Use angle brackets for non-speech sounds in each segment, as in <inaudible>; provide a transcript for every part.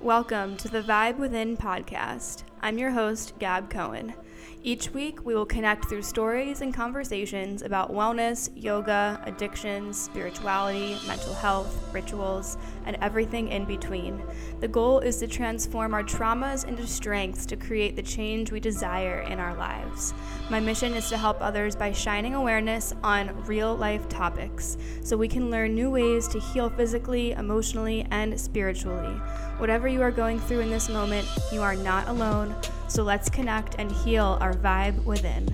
Welcome to the Vibe Within podcast. I'm your host, Gab Cohen. Each week, we will connect through stories and conversations about wellness, yoga, addictions, spirituality, mental health, rituals, and everything in between. The goal is to transform our traumas into strengths to create the change we desire in our lives. My mission is to help others by shining awareness on real life topics so we can learn new ways to heal physically, emotionally, and spiritually. Whatever you are going through in this moment, you are not alone. So let's connect and heal our vibe within.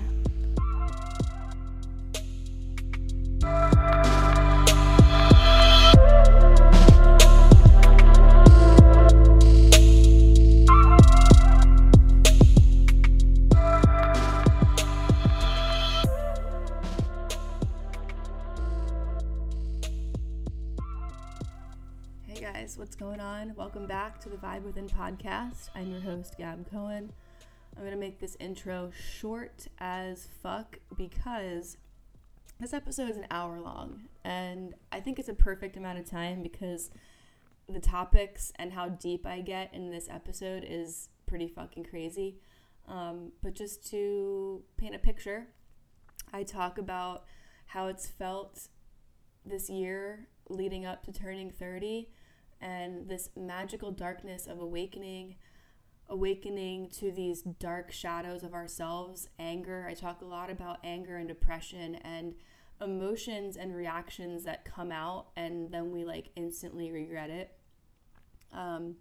Hey guys, what's going on? Welcome back to the Vibe Within podcast. I'm your host, Gab Cohen. I'm going to make this intro short as fuck because this episode is an hour long and I think it's a perfect amount of time because the topics and how deep I get in this episode is pretty fucking crazy. Um, but just to paint a picture, I talk about how it's felt this year leading up to turning 30 and this magical darkness of awakening awakening to these dark shadows of ourselves, anger. I talk a lot about anger and depression and emotions and reactions that come out and then we like instantly regret it. Um,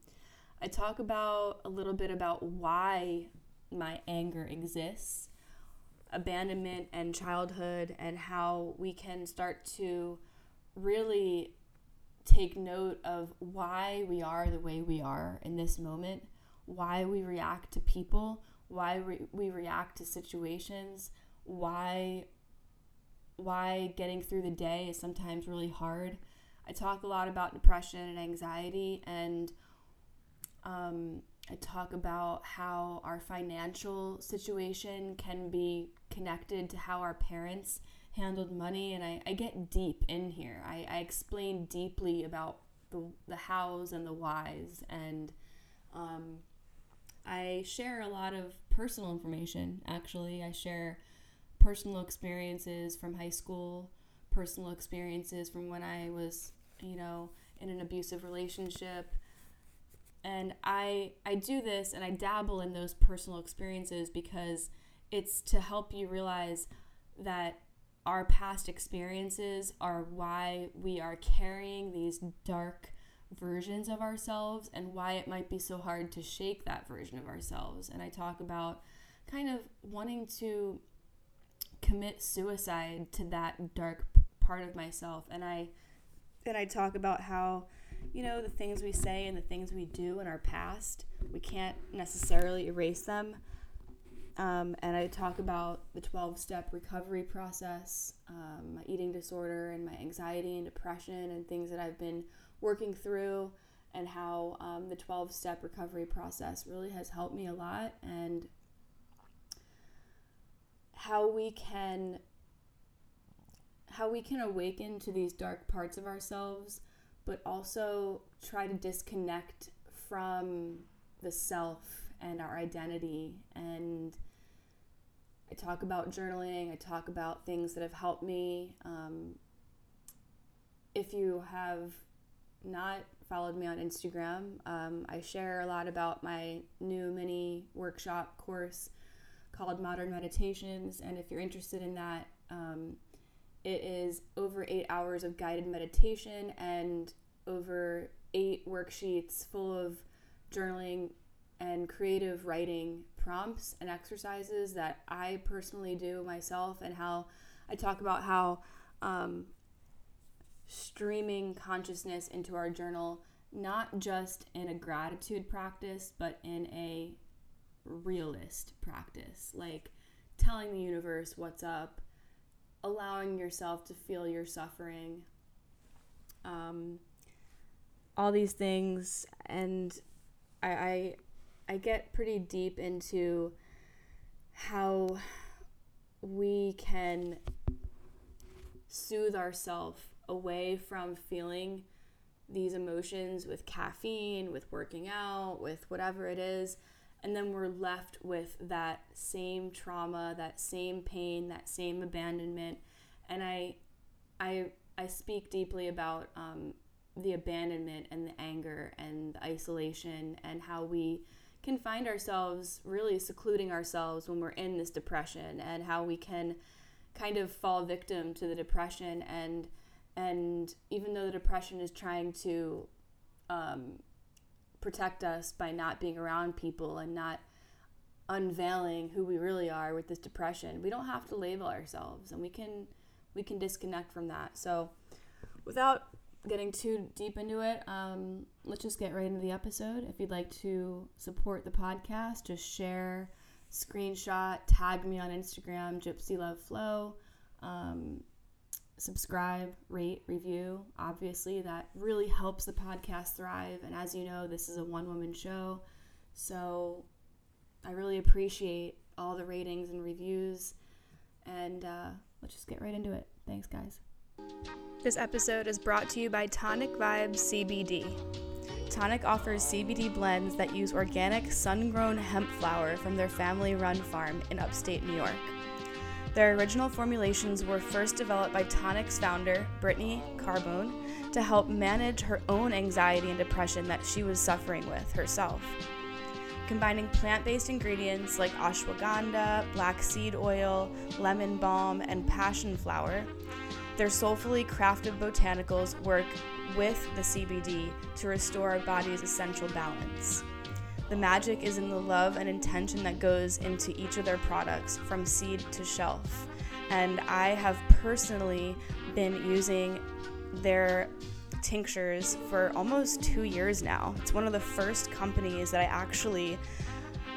I talk about a little bit about why my anger exists, abandonment and childhood, and how we can start to really take note of why we are the way we are in this moment why we react to people, why we react to situations, why why getting through the day is sometimes really hard. I talk a lot about depression and anxiety, and um, I talk about how our financial situation can be connected to how our parents handled money, and I, I get deep in here. I, I explain deeply about the, the hows and the whys, and um, I share a lot of personal information, actually. I share personal experiences from high school, personal experiences from when I was, you know, in an abusive relationship. And I I do this and I dabble in those personal experiences because it's to help you realize that our past experiences are why we are carrying these dark versions of ourselves and why it might be so hard to shake that version of ourselves. And I talk about kind of wanting to commit suicide to that dark part of myself. And I and I talk about how you know the things we say and the things we do in our past, we can't necessarily erase them. Um, and I talk about the 12 step recovery process, um, my eating disorder, and my anxiety and depression, and things that I've been working through and how um, the 12 step recovery process really has helped me a lot and how we can how we can awaken to these dark parts of ourselves but also try to disconnect from the self and our identity. And i talk about journaling i talk about things that have helped me. Um, if you have not followed me on Instagram, um, I share a lot about my new mini workshop course called Modern Meditations. And if you're interested in that, um, it is over eight hours of guided meditation and over eight worksheets full of journaling and creative writing prompts and exercises that I personally do myself, and how I talk about how um, streaming consciousness into our journal, not just in a gratitude practice, but in a realist practice. Like telling the universe what's up, allowing yourself to feel your suffering, um, all these things. And I, I, I get pretty deep into how we can soothe ourselves away from feeling these emotions with caffeine, with working out, with whatever it is. And then we're left with that same trauma, that same pain, that same abandonment. And I, I, I speak deeply about um, the abandonment and the anger and the isolation and how we can find ourselves really secluding ourselves when we're in this depression and how we can kind of fall victim to the depression and and even though the depression is trying to um, protect us by not being around people and not unveiling who we really are with this depression we don't have to label ourselves and we can we can disconnect from that so without getting too deep into it, um, let's just get right into the episode. If you'd like to support the podcast, just share, screenshot, tag me on Instagram, Gypsy Love Flow. Um, subscribe, rate, review. Obviously, that really helps the podcast thrive. And as you know, this is a one woman show. So I really appreciate all the ratings and reviews. And uh, let's just get right into it. Thanks, guys. This episode is brought to you by Tonic Vibes CBD. Tonic offers CBD blends that use organic sun grown hemp flower from their family run farm in upstate New York. Their original formulations were first developed by Tonic's founder, Brittany Carbone, to help manage her own anxiety and depression that she was suffering with herself. Combining plant based ingredients like ashwagandha, black seed oil, lemon balm, and passion flower, their soulfully crafted botanicals work with the CBD to restore our body's essential balance. The magic is in the love and intention that goes into each of their products from seed to shelf. And I have personally been using their tinctures for almost two years now. It's one of the first companies that I actually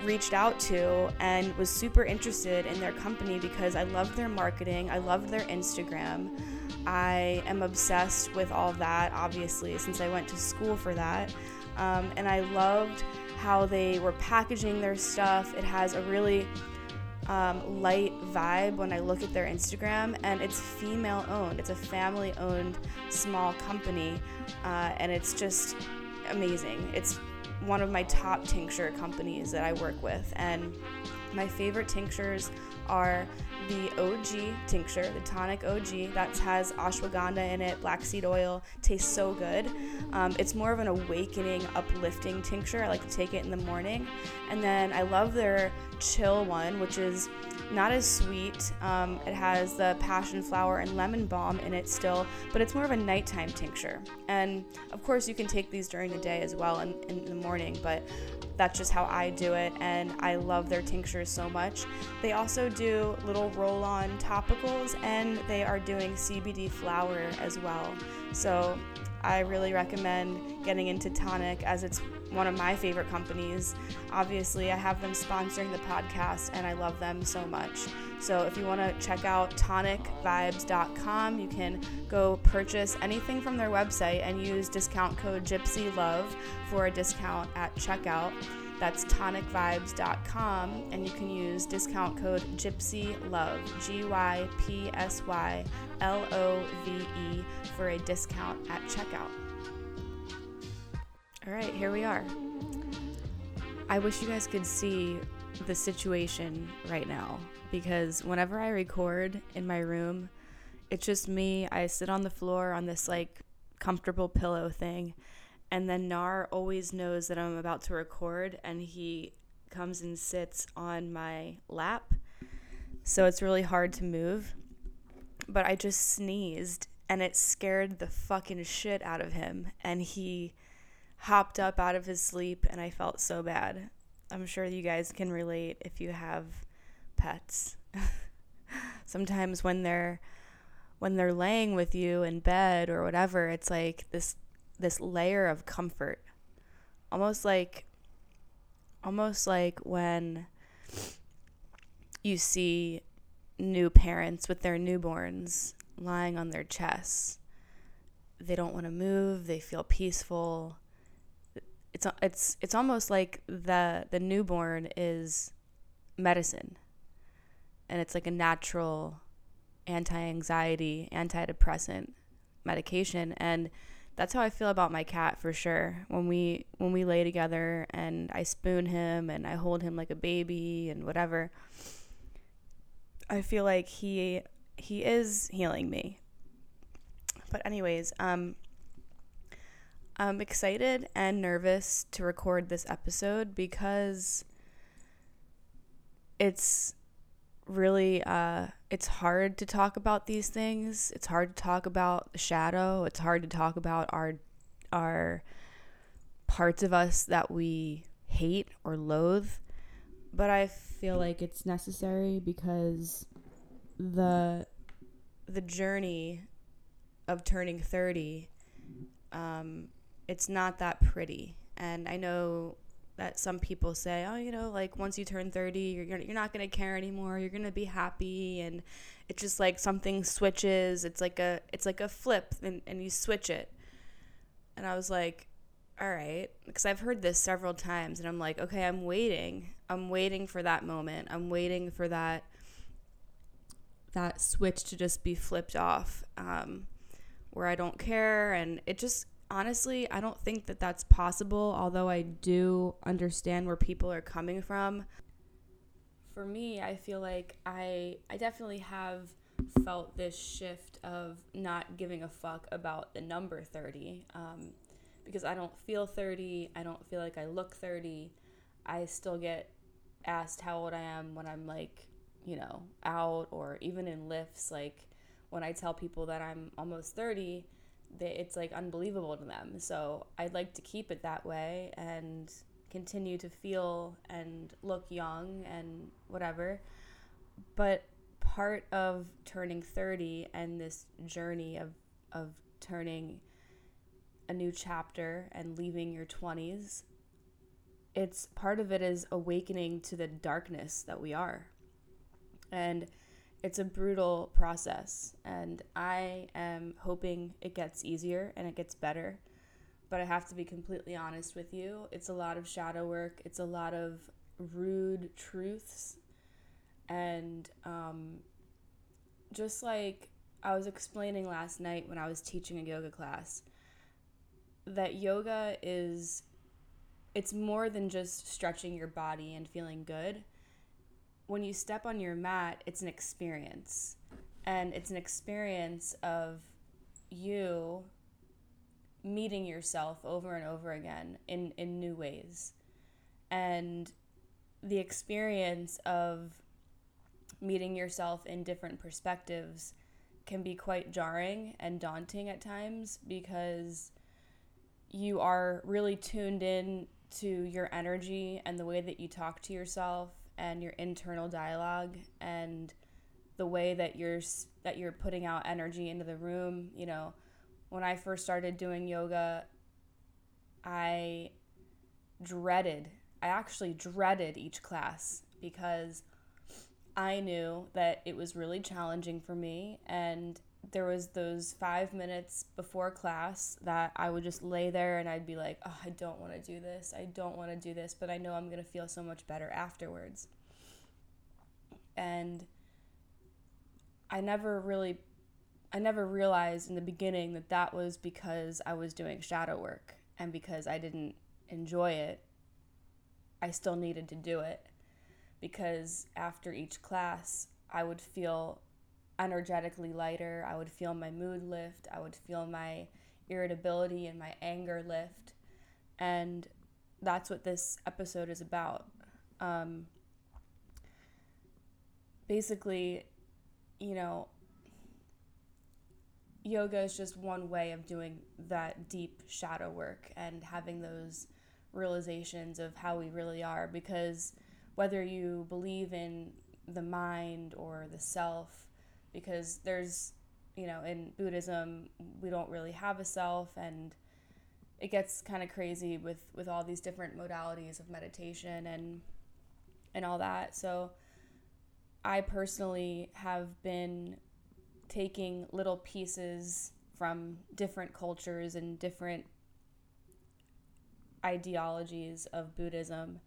reached out to and was super interested in their company because I loved their marketing, I loved their Instagram. I am obsessed with all that, obviously, since I went to school for that. Um, and I loved how they were packaging their stuff. It has a really um, light vibe when I look at their Instagram, and it's female owned. It's a family owned small company, uh, and it's just amazing. It's one of my top tincture companies that I work with. And my favorite tinctures are the OG tincture, the tonic OG that has ashwagandha in it, black seed oil. Tastes so good. Um, it's more of an awakening, uplifting tincture. I like to take it in the morning. And then I love their chill one, which is not as sweet. Um, it has the passion flower and lemon balm in it still, but it's more of a nighttime tincture. And of course, you can take these during the day as well in, in the morning, but that's just how I do it, and I love their tinctures so much. They also do little roll on topicals, and they are doing CBD flower as well. So I really recommend getting into Tonic as it's one of my favorite companies. Obviously, I have them sponsoring the podcast and I love them so much. So, if you want to check out tonicvibes.com, you can go purchase anything from their website and use discount code GypsyLove for a discount at checkout. That's tonicvibes.com, and you can use discount code GypsyLove, G Y P S Y L O V E, for a discount at checkout. All right, here we are. I wish you guys could see the situation right now because whenever I record in my room, it's just me. I sit on the floor on this like comfortable pillow thing, and then Nar always knows that I'm about to record, and he comes and sits on my lap. So it's really hard to move. But I just sneezed, and it scared the fucking shit out of him, and he hopped up out of his sleep and I felt so bad. I'm sure you guys can relate if you have pets. <laughs> Sometimes when they're when they're laying with you in bed or whatever, it's like this this layer of comfort. Almost like almost like when you see new parents with their newborns lying on their chests. They don't want to move, they feel peaceful it's it's it's almost like the the newborn is medicine and it's like a natural anti-anxiety antidepressant medication and that's how I feel about my cat for sure. When we when we lay together and I spoon him and I hold him like a baby and whatever, I feel like he he is healing me. But anyways, um I'm excited and nervous to record this episode because it's really uh, it's hard to talk about these things. It's hard to talk about the shadow. It's hard to talk about our our parts of us that we hate or loathe. But I feel like it's necessary because the the journey of turning 30 um, it's not that pretty. And I know that some people say, oh, you know, like once you turn 30, you're, you're not going to care anymore. You're going to be happy. And it's just like something switches. It's like a, it's like a flip and, and you switch it. And I was like, all right. Because I've heard this several times and I'm like, okay, I'm waiting. I'm waiting for that moment. I'm waiting for that, that switch to just be flipped off um, where I don't care. And it just, honestly, I don't think that that's possible, although I do understand where people are coming from. For me, I feel like I I definitely have felt this shift of not giving a fuck about the number 30 um, because I don't feel 30. I don't feel like I look 30. I still get asked how old I am when I'm like, you know, out or even in lifts. Like when I tell people that I'm almost 30, they, it's like unbelievable to them. So I'd like to keep it that way and continue to feel and look young and whatever. But part of turning 30 and this journey of, of turning a new chapter and leaving your 20s, it's part of it is awakening to the darkness that we are. And it's a brutal process and I am hoping it gets easier and it gets better. But I have to be completely honest with you. It's a lot of shadow work, it's a lot of rude truths. And um, just like I was explaining last night when I was teaching a yoga class, that yoga is it's more than just stretching your body and feeling good when you step on your mat, it's an experience. And it's an experience of you meeting yourself over and over again in, in new ways. And the experience of meeting yourself in different perspectives can be quite jarring and daunting at times because you are really tuned in to your energy and the way that you talk to yourself and your internal dialogue and the way that you're that you're putting out energy into the room you know when i first started doing yoga i dreaded i actually dreaded each class because i knew that it was really challenging for me and there was those five minutes before class that I would just lay there and I'd be like, oh, I don't want to do this. I don't want to do this, but I know I'm going to feel so much better afterwards. And I never really, I never realized in the beginning that that was because I was doing shadow work and because I didn't enjoy it. I still needed to do it because after each class, I would feel energetically lighter. I would feel my mood lift. I would feel my irritability and my anger lift. And that's what this episode is about. Um, basically, you know, yoga is just one way of doing that deep shadow work and having those realizations of how we really are. Because whether you believe in the mind or the self, because there's you know in buddhism we don't really have a self and it gets kind of crazy with with all these different modalities of meditation and and all that. So i personally have been taking little pieces from different cultures and different ideologies of buddhism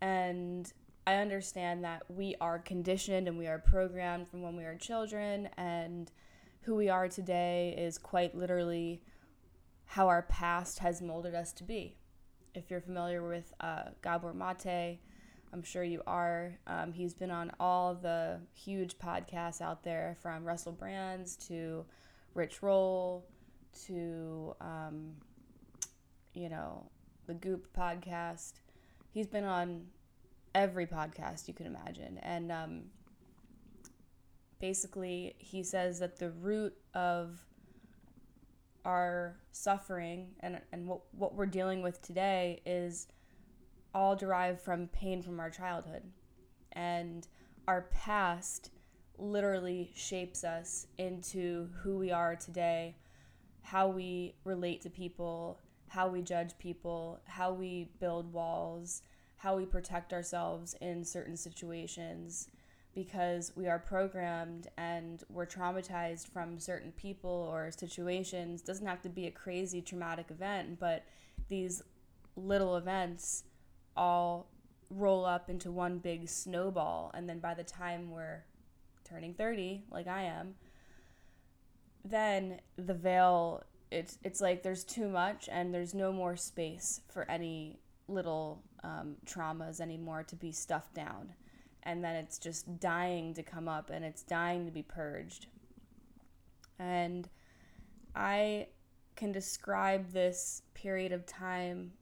and I understand that we are conditioned and we are programmed from when we are children, and who we are today is quite literally how our past has molded us to be. If you're familiar with uh, Gabor Mate, I'm sure you are. Um, he's been on all the huge podcasts out there from Russell Brands to Rich Roll to, um, you know, the Goop podcast. He's been on every podcast you can imagine. And um, basically, he says that the root of our suffering and, and what, what we're dealing with today is all derived from pain from our childhood. And our past literally shapes us into who we are today, how we relate to people, how we judge people, how we build walls, how we protect ourselves in certain situations because we are programmed and we're traumatized from certain people or situations. It doesn't have to be a crazy traumatic event, but these little events all roll up into one big snowball and then by the time we're turning 30 like I am then the veil it's it's like there's too much and there's no more space for any little um, traumas anymore to be stuffed down. And then it's just dying to come up and it's dying to be purged. And i can describe this period of time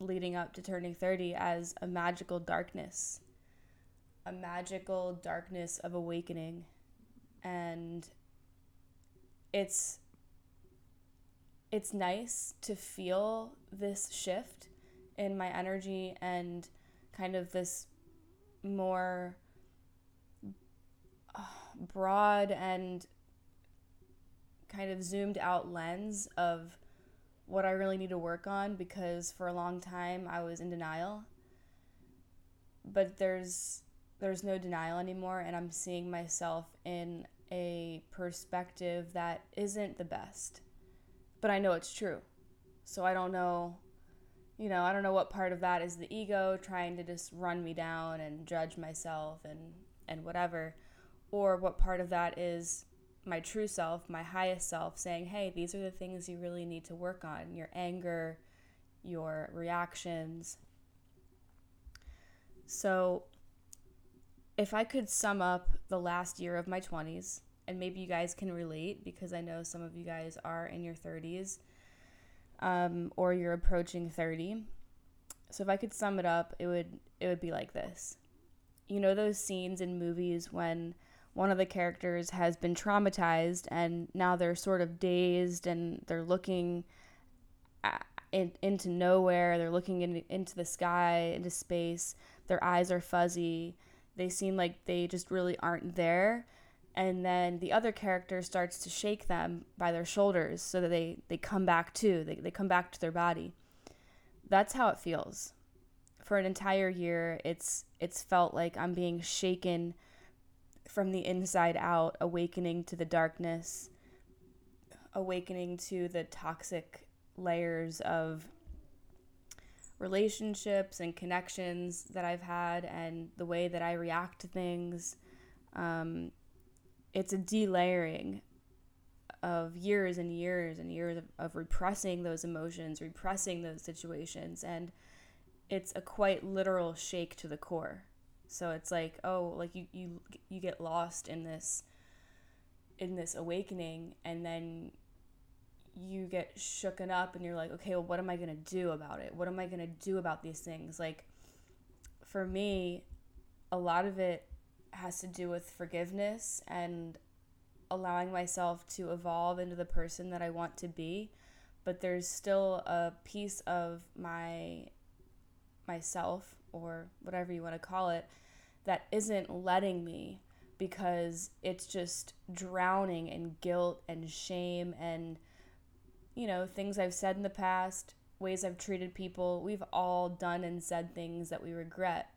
leading up to turning 30 as a magical darkness. A magical darkness of awakening. And it's it's nice to feel this shift in my energy and kind of this more uh, broad and kind of zoomed out lens of what I really need to work on because for a long time I was in denial. But there's there's no denial anymore and I'm seeing myself in a perspective that isn't the best but I know it's true. So I don't know, you know, I don't know what part of that is the ego trying to just run me down and judge myself and and whatever, or what part of that is my true self, my highest self saying, "Hey, these are the things you really need to work on. Your anger, your reactions." So if I could sum up the last year of my 20s, and maybe you guys can relate because I know some of you guys are in your 30s um, or you're approaching 30. So if I could sum it up, it would it would be like this. You know those scenes in movies when one of the characters has been traumatized and now they're sort of dazed and they're looking at, in, into nowhere, they're looking in, into the sky, into space. Their eyes are fuzzy. They seem like they just really aren't there and then the other character starts to shake them by their shoulders so that they, they come back to they, they come back to their body. That's how it feels. For an entire year it's it's felt like i'm being shaken from the inside out awakening to the darkness awakening to the toxic layers of relationships and connections that i've had and the way that i react to things. Um, it's a delayering of years and years and years of, of repressing those emotions, repressing those situations, and it's a quite literal shake to the core. So it's like, oh, like you you you get lost in this in this awakening and then you get shooken up and you're like, okay, well, what am I going to do about it? What am I going to do about these things? Like, for me, a lot of it has to do with forgiveness and allowing myself to evolve into the person that I want to be. But there's still a piece of my myself or whatever you want to call it that isn't letting me because it's just drowning in guilt and shame and you know things I've said in the past, ways I've treated people. We've all done and said things that we regret.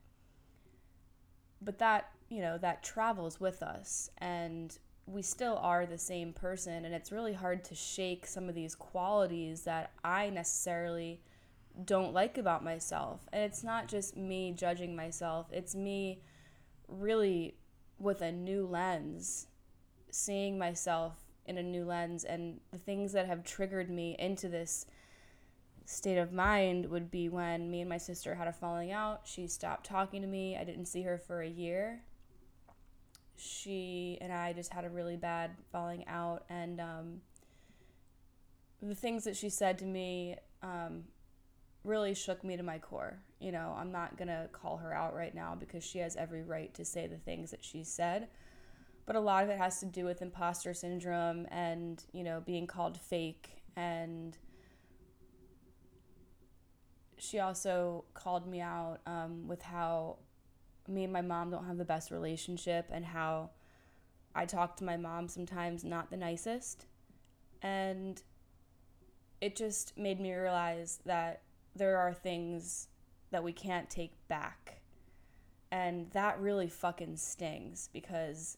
But that you know, that travels with us and we still are the same person and it's really hard to shake some of these qualities that I necessarily don't like about myself. And it's not just me judging myself, it's me really with a new lens seeing myself in a new lens and the things that have triggered me into this state of mind would be when me and my sister had a falling out. She stopped talking to me. I didn't see her for a year. She and I just had a really bad falling out, and um, the things that she said to me um, really shook me to my core. You know, I'm not gonna call her out right now because she has every right to say the things that she said. But a lot of it has to do with imposter syndrome and, you know, being called fake and she also called me out um, with how me and my mom don't have the best relationship and how I talk to my mom sometimes not the nicest. And it just made me realize that there are things that we can't take back. And that really fucking stings because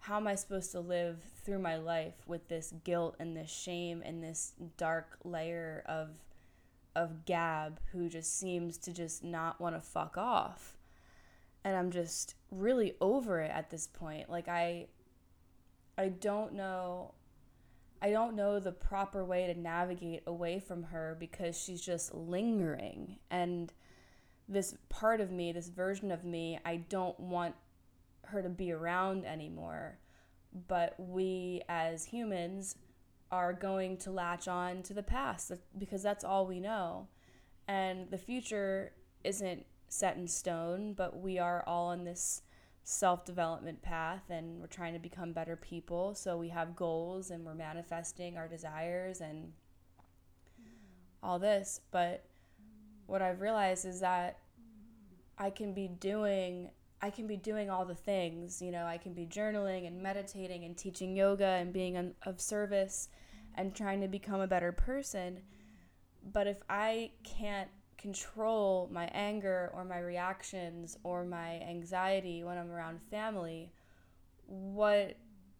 how am I supposed to live through my life with this guilt and this shame and this dark layer of of Gab who just seems to just not want to fuck off. And I'm just really over it at this point. Like I I don't know I don't know the proper way to navigate away from her because she's just lingering and this part of me, this version of me, I don't want her to be around anymore. But we as humans are going to latch on to the past because that's all we know. And the future isn't set in stone, but we are all on this self development path and we're trying to become better people. So we have goals and we're manifesting our desires and all this. But what I've realized is that I can be doing I can be doing all the things, you know, I can be journaling and meditating and teaching yoga and being of service and trying to become a better person. But if I can't control my anger or my reactions or my anxiety when I'm around family, what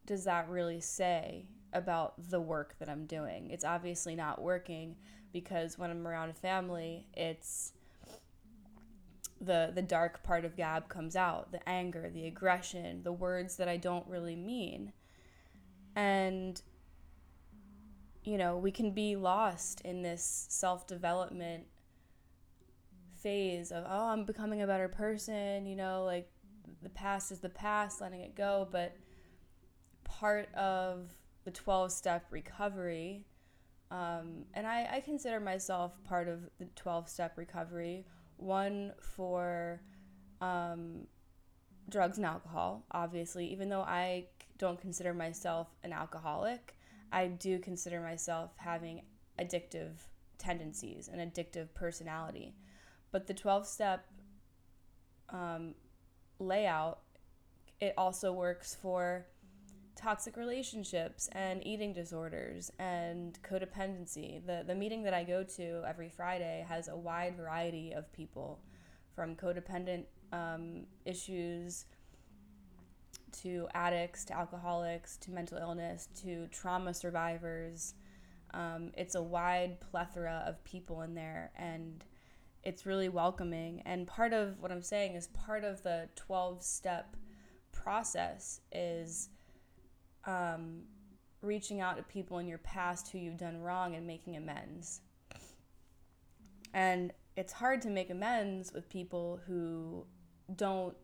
does that really say about the work that I'm doing? It's obviously not working because when I'm around family, it's the the dark part of Gab comes out, the anger, the aggression, the words that I don't really mean. And you know, we can be lost in this self development phase of, oh, I'm becoming a better person, you know, like the past is the past, letting it go. But part of the 12 step recovery, um, and I, I consider myself part of the 12 step recovery, one for um, drugs and alcohol, obviously, even though I don't consider myself an alcoholic. I do consider myself having addictive tendencies, and addictive personality. But the 12 step um, layout, it also works for toxic relationships and eating disorders and codependency. The, the meeting that I go to every Friday has a wide variety of people from codependent um, issues to addicts, to alcoholics, to mental illness, to trauma survivors. Um, it's a wide plethora of people in there, and it's really welcoming. And part of what I'm saying is part of the 12 step process is um, reaching out to people in your past who you've done wrong and making amends. And it's hard to make amends with people who don't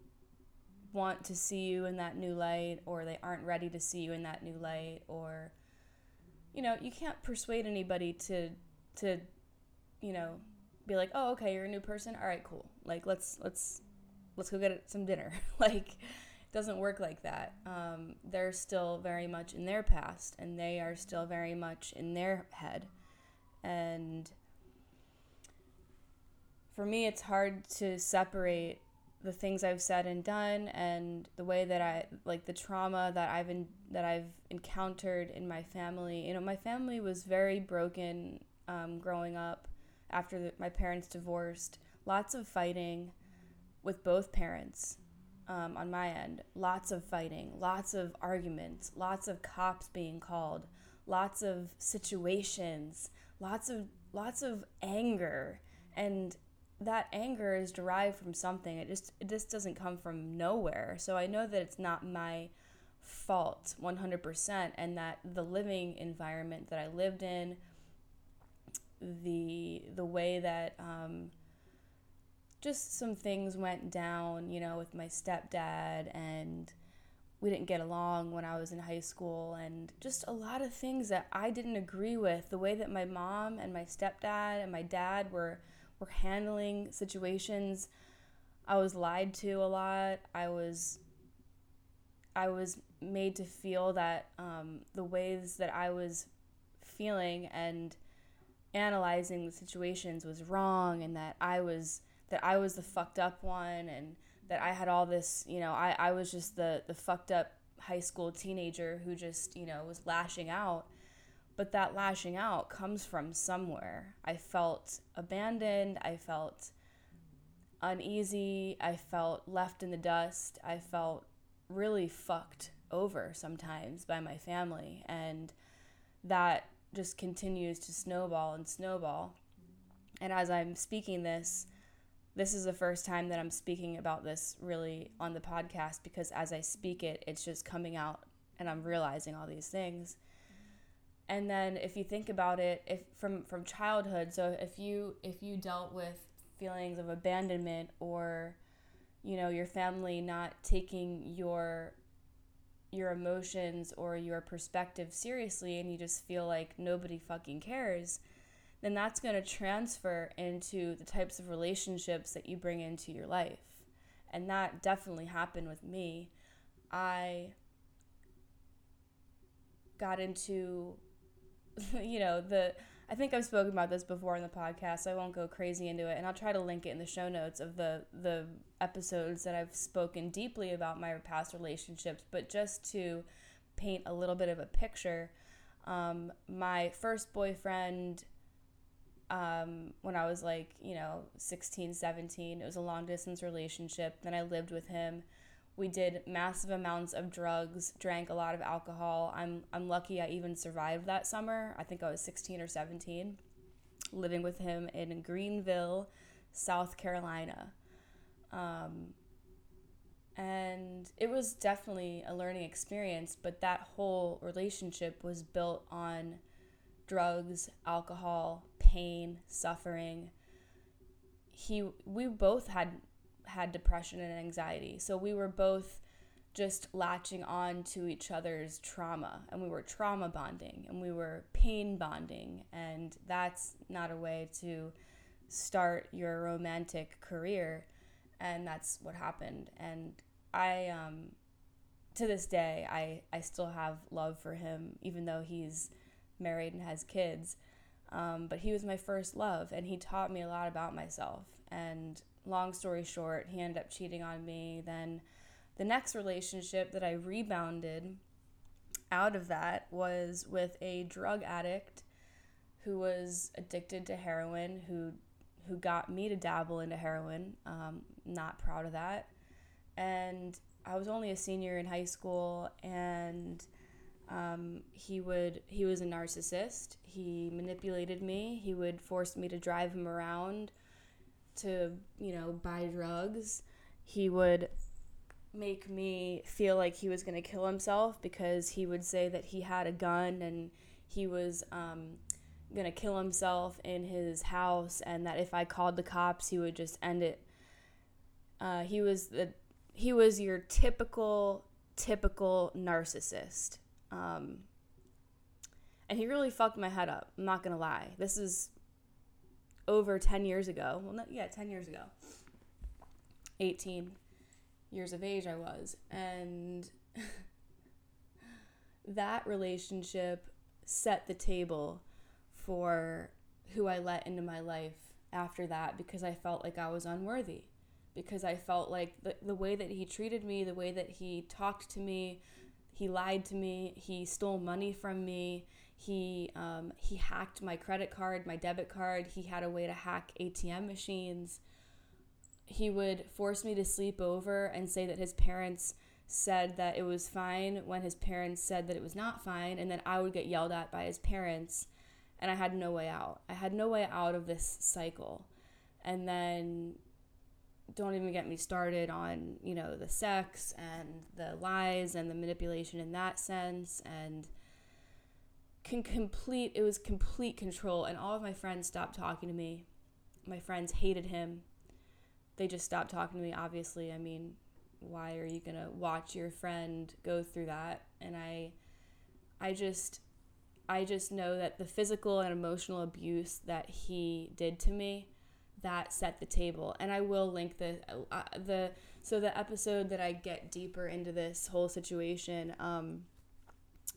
want to see you in that new light or they aren't ready to see you in that new light or you know you can't persuade anybody to to you know be like oh okay you're a new person. All right cool. Like let's let's let's go get some dinner. <laughs> Like it doesn't work like that. Um, they're still very much in their past and they are still very much in their head. And for me it's hard to separate the things I've said and done and the way that I like the trauma that I've in, that I've encountered in my family. You know, my family was very broken um, growing up after my parents divorced. Lots of fighting with both parents um, on my end. Lots of fighting, lots of arguments, lots of cops being called, lots of situations, lots of lots of anger and that anger is derived from something. It just it just doesn't come from nowhere. So I know that it's not my fault 100% and that the living environment that I lived in the the way that um, just some things went down, you know, with my stepdad and we didn't get along when I was in high school and just a lot of things that I didn't agree with. The way that my mom and my stepdad and my dad were were handling situations I was lied to a lot. I was I was made to feel that um, the ways that I was feeling and analyzing the situations was wrong and that I was that I was the fucked up one and that I had all this, you know, I, I was just the, the fucked up high school teenager who just, you know, was lashing out. But that lashing out comes from somewhere. I felt abandoned. I felt uneasy. I felt left in the dust. I felt really fucked over sometimes by my family. And that just continues to snowball and snowball. And as I'm speaking this, this is the first time that I'm speaking about this really on the podcast because as I speak it, it's just coming out and I'm realizing all these things. And then if you think about it, if from from childhood, so if you if you dealt with feelings of abandonment or you know, your family not taking your your emotions or your perspective seriously and you just feel like nobody fucking cares, then that's going to transfer into the types of relationships that you bring into your life. And that definitely happened with me. I got into, <laughs> you know, the. I think I've spoken about this before in the podcast, so I won't go crazy into it. And I'll try to link it in the show notes of the the episodes that I've spoken deeply about my past relationships. But just to paint a little bit of a picture, um, my first boyfriend um, when I was like, you know, 16, 17. It was a long distance relationship. Then I lived with him. We did massive amounts of drugs, drank a lot of alcohol. I'm, I'm lucky I even survived that summer. I think I was 16 or 17, living with him in Greenville, South Carolina. Um, and it was definitely a learning experience, but that whole relationship was built on drugs, alcohol, pain, suffering. He we both had had depression and anxiety. So we were both just latching on to each other's trauma and we were trauma bonding and we were pain bonding and that's not a way to start your romantic career and that's what happened and I um to this day I I still have love for him even though he's married and has kids. Um, but he was my first love, and he taught me a lot about myself. And long story short, he ended up cheating on me. Then the next relationship that I rebounded out of that was with a drug addict who was addicted to heroin, who who got me to dabble into heroin. Um, not proud of that. And I was only a senior in high school, and um, he would he was a narcissist. He manipulated me. He would force me to drive him around to you know buy drugs. He would make me feel like he was going to kill himself because he would say that he had a gun and he was um, going to kill himself in his house and that if I called the cops he would just end it. Uh, he was the he was your typical typical narcissist. Um, and he really fucked my head up. I'm not gonna lie. This is over 10 years ago. Well, not, yeah, 10 years ago. 18 years of age I was. And <laughs> that relationship set the table for who I let into my life after that because I felt like I was unworthy. Because I felt like the, the way that he treated me, the way that he talked to me, he lied to me. He stole money from me. He um, he hacked my credit card, my debit card. He had a way to hack ATM machines. He would force me to sleep over and say that his parents said that it was fine when his parents said that it was not fine, and then I would get yelled at by his parents, and I had no way out. I had no way out of this cycle. And then don't even get me started on, you know, the sex and the lies and the manipulation in that sense and can complete it was complete control and all of my friends stopped talking to me. My friends hated him. They just stopped talking to me obviously. I mean, why are you going to watch your friend go through that? And I I just I just know that the physical and emotional abuse that he did to me that set the table and i will link the uh, the so the episode that i get deeper into this whole situation um,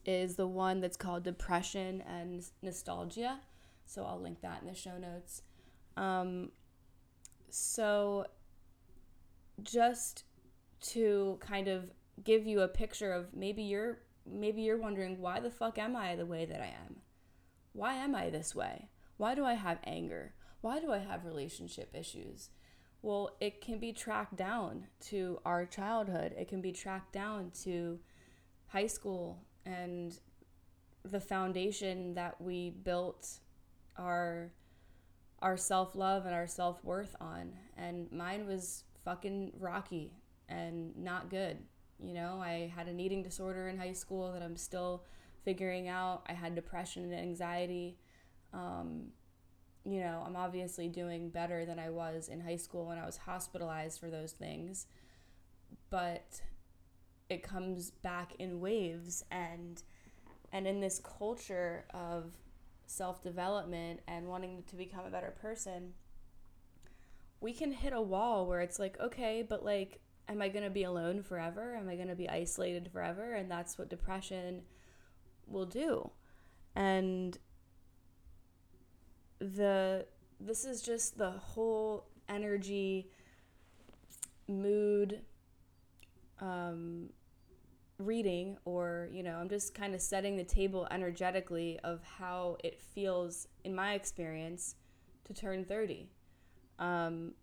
is the one that's called depression and nostalgia. So i'll link that in the show notes. Um, so just to kind of give you a picture of maybe you're maybe you're wondering why the fuck am i the way that i am? Why am i this way? Why do i have anger? Why do I have relationship issues? Well, it can be tracked down to our childhood, it can be tracked down to high school and the foundation that we built our our self-love and our self-worth on. And mine was fucking rocky and not good you know? I had an eating disorder in high school that i'm still figuring out. I had depression and anxiety. Um, you know, I'm obviously doing better than I was in high school when I was hospitalized for those things. But it comes back in waves and and in this culture of self-development and wanting to become a better person, we can hit a wall where it's like, okay, but like am I going to be alone forever? Am I going to be isolated forever? And that's what depression will do. And the this is just the whole energy mood um, reading or you know i'm just kind of setting the table energetically of how it feels in my experience to turn 30 um,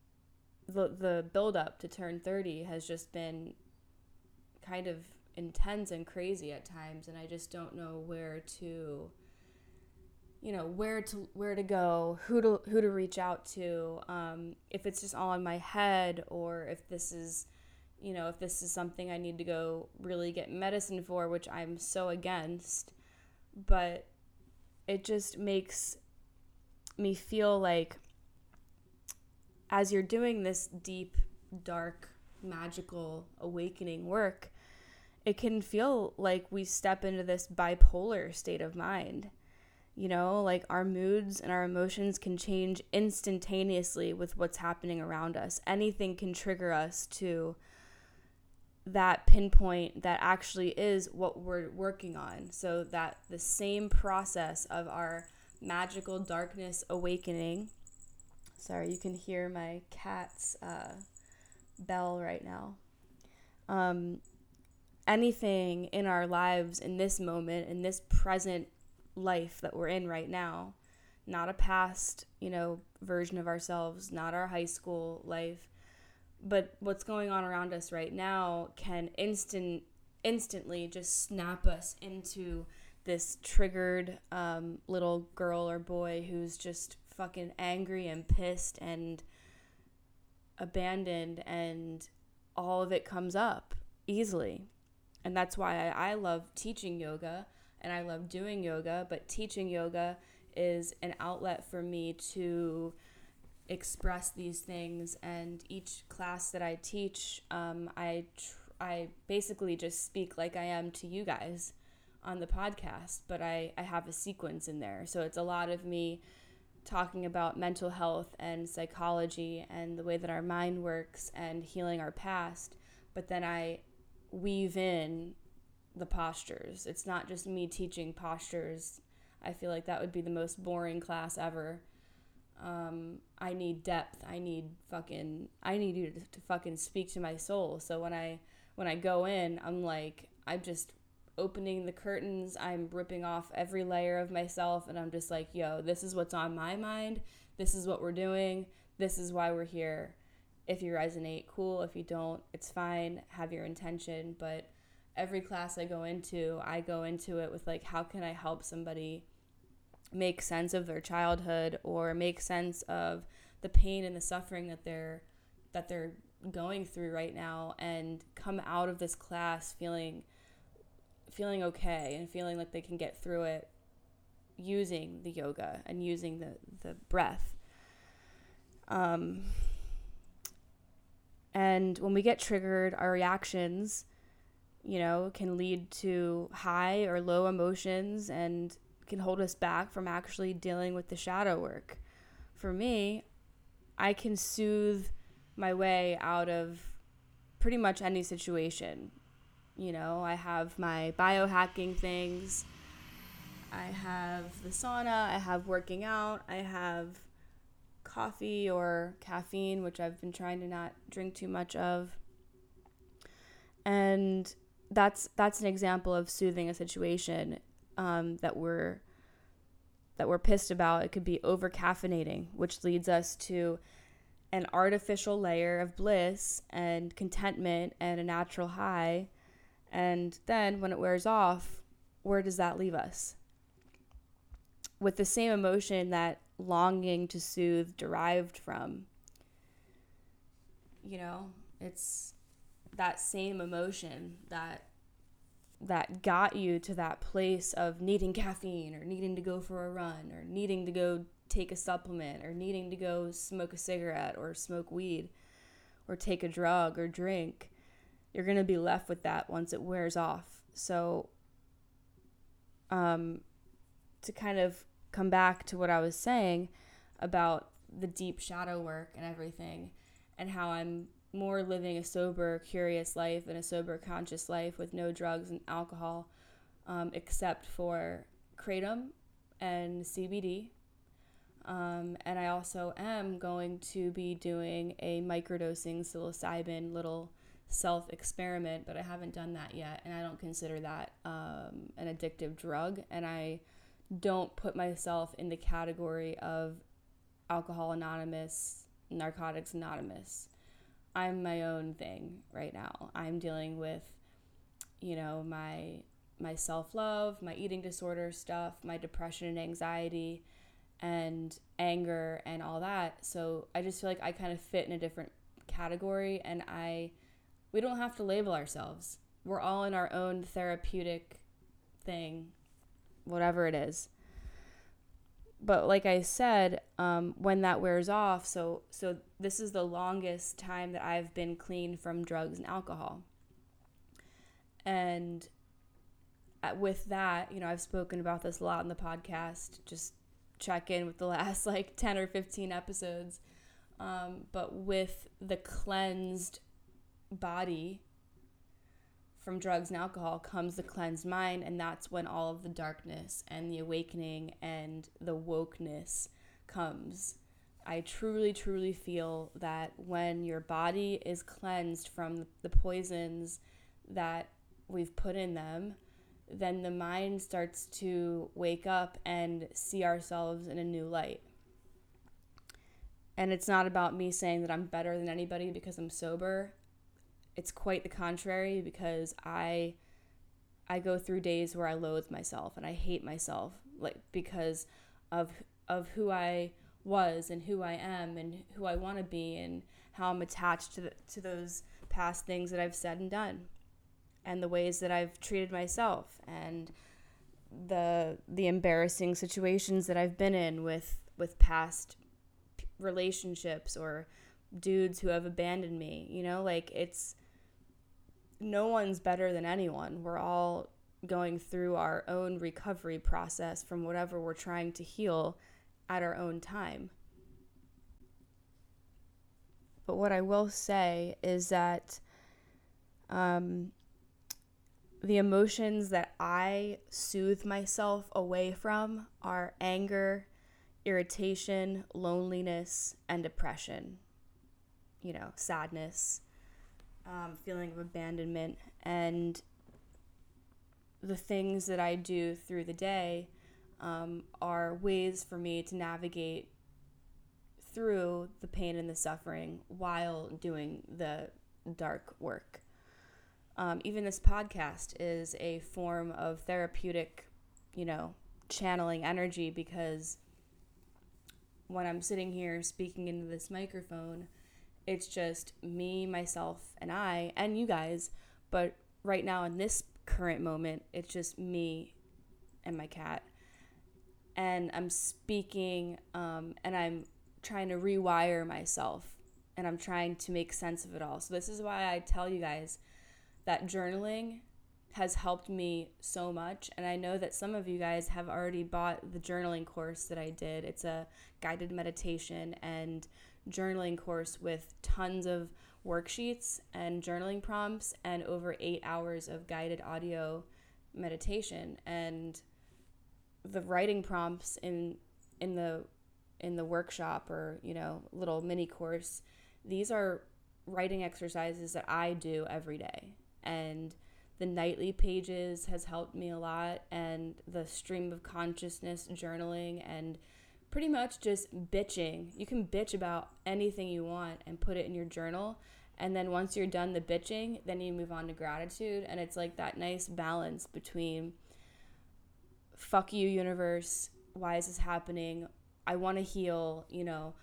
the, the build up to turn 30 has just been kind of intense and crazy at times and i just don't know where to you know where to where to go who to who to reach out to um, if it's just all in my head or if this is you know if this is something i need to go really get medicine for which i'm so against but it just makes me feel like as you're doing this deep dark magical awakening work it can feel like we step into this bipolar state of mind you know, like our moods and our emotions can change instantaneously with what's happening around us. Anything can trigger us to that pinpoint that actually is what we're working on. So that the same process of our magical darkness awakening. Sorry, you can hear my cat's uh, bell right now. Um, anything in our lives in this moment, in this present life that we're in right now, not a past, you know, version of ourselves, not our high school life, but what's going on around us right now can instant instantly just snap us into this triggered um, little girl or boy who's just fucking angry and pissed and abandoned and all of it comes up easily. And that's why I, I love teaching yoga and I love doing yoga, but teaching yoga is an outlet for me to express these things. And each class that I teach, um, I tr- I basically just speak like I am to you guys on the podcast, but I, I have a sequence in there. So it's a lot of me talking about mental health and psychology and the way that our mind works and healing our past. But then I weave in the postures. It's not just me teaching postures. I feel like that would be the most boring class ever. Um, I need depth. I need fucking. I need you to, to fucking speak to my soul. So when I when I go in, I'm like I'm just opening the curtains. I'm ripping off every layer of myself, and I'm just like, yo, this is what's on my mind. This is what we're doing. This is why we're here. If you resonate, cool. If you don't, it's fine. Have your intention, but every class I go into, I go into it with like, how can I help somebody make sense of their childhood or make sense of the pain and the suffering that they're that they're going through right now and come out of this class feeling feeling okay and feeling like they can get through it using the yoga and using the the breath. Um, and when we get triggered our reactions you know can lead to high or low emotions and can hold us back from actually dealing with the shadow work for me i can soothe my way out of pretty much any situation. You know, I have my biohacking things, I have the sauna, I have working out, I have coffee or caffeine, which I've been trying to not drink too much of. And that's that's an example of soothing a situation um, that we're that we're pissed about. It could be over caffeinating, which leads us to an artificial layer of bliss and contentment and a natural high. And then when it wears off, where does that leave us? With the same emotion that longing to soothe derived from. You know, it's that same emotion that that got you to that place of needing caffeine or needing to go for a run or needing to go take a supplement or needing to go smoke a cigarette or smoke weed or take a drug or drink, you're going to be left with that once it wears off. So, um, to kind of come back to what I was saying about the deep shadow work and everything, and how I'm more living a sober, curious life and a sober, conscious life with no drugs and alcohol, um, except for kratom and CBD, um, and I also am going to be doing a microdosing psilocybin little self experiment, but I haven't done that yet. And I don't consider that um, an addictive drug. And I don't put myself in the category of Alcohol Anonymous, Narcotics Anonymous. I'm my own thing right now. I'm dealing with, you know, my my self-love, my eating disorder stuff, my depression and anxiety, and anger and all that. So I just feel like I kind of fit in a different category and I we don't have to label ourselves. We're all in our own therapeutic thing, whatever it is. But like I said, um, when that wears off, so so this is the longest time that I've been clean from drugs and alcohol. And with that, you know, I've spoken about this a lot in the podcast, just check in with the <laughs> last like 10 or 15 episodes. Um, but with the cleansed body from drugs and alcohol comes the cleansed mind, and that's when all of the darkness and the awakening and the wokeness comes. I truly, truly feel that when your body is cleansed from the poisons that we've put in them, then the mind starts to wake up and see ourselves in a new light. And it's not about me saying that I'm better than anybody because I'm sober. It's quite the contrary because I I go through days where I loathe myself and I hate myself like because of of who I was and who I am and who I want to be and how I'm attached to the, to those past things that I've said and done and the ways that I've treated myself and the the embarrassing situations that I've been in with with past relationships or dudes who have abandoned me you know like it's no one's better than anyone. We're all going through our own recovery process from whatever we're trying to heal at our own time. But what I will say is that um, the emotions that I soothe myself away from are anger, irritation, loneliness, and depression. You know, sadness, um, feeling of abandonment, and the things that I do through the day um, are ways for me to navigate through the pain and the suffering while doing the dark work. Um, even this podcast is a form of therapeutic, you know, channeling energy because when I'm sitting here speaking into this microphone, it's just me, myself, and I, and you guys. But right now, in this current moment, it's just me and my cat. And I'm speaking um, and I'm trying to rewire myself and I'm trying to make sense of it all. So, this is why I tell you guys that journaling has helped me so much. And I know that some of you guys have already bought the journaling course that I did. It's a guided meditation and journaling course with tons of worksheets and journaling prompts and over eight hours of guided audio meditation. And the writing prompts in in the in the workshop or you know little mini course these are writing exercises that I do every day and the nightly pages has helped me a lot and the stream of consciousness journaling and pretty much just bitching. You can bitch about anything you want and put it in your journal. And then once you're done the bitching then you move on to gratitude. And it's like that nice balance between fuck you universe. Why is this happening? I want to heal you know?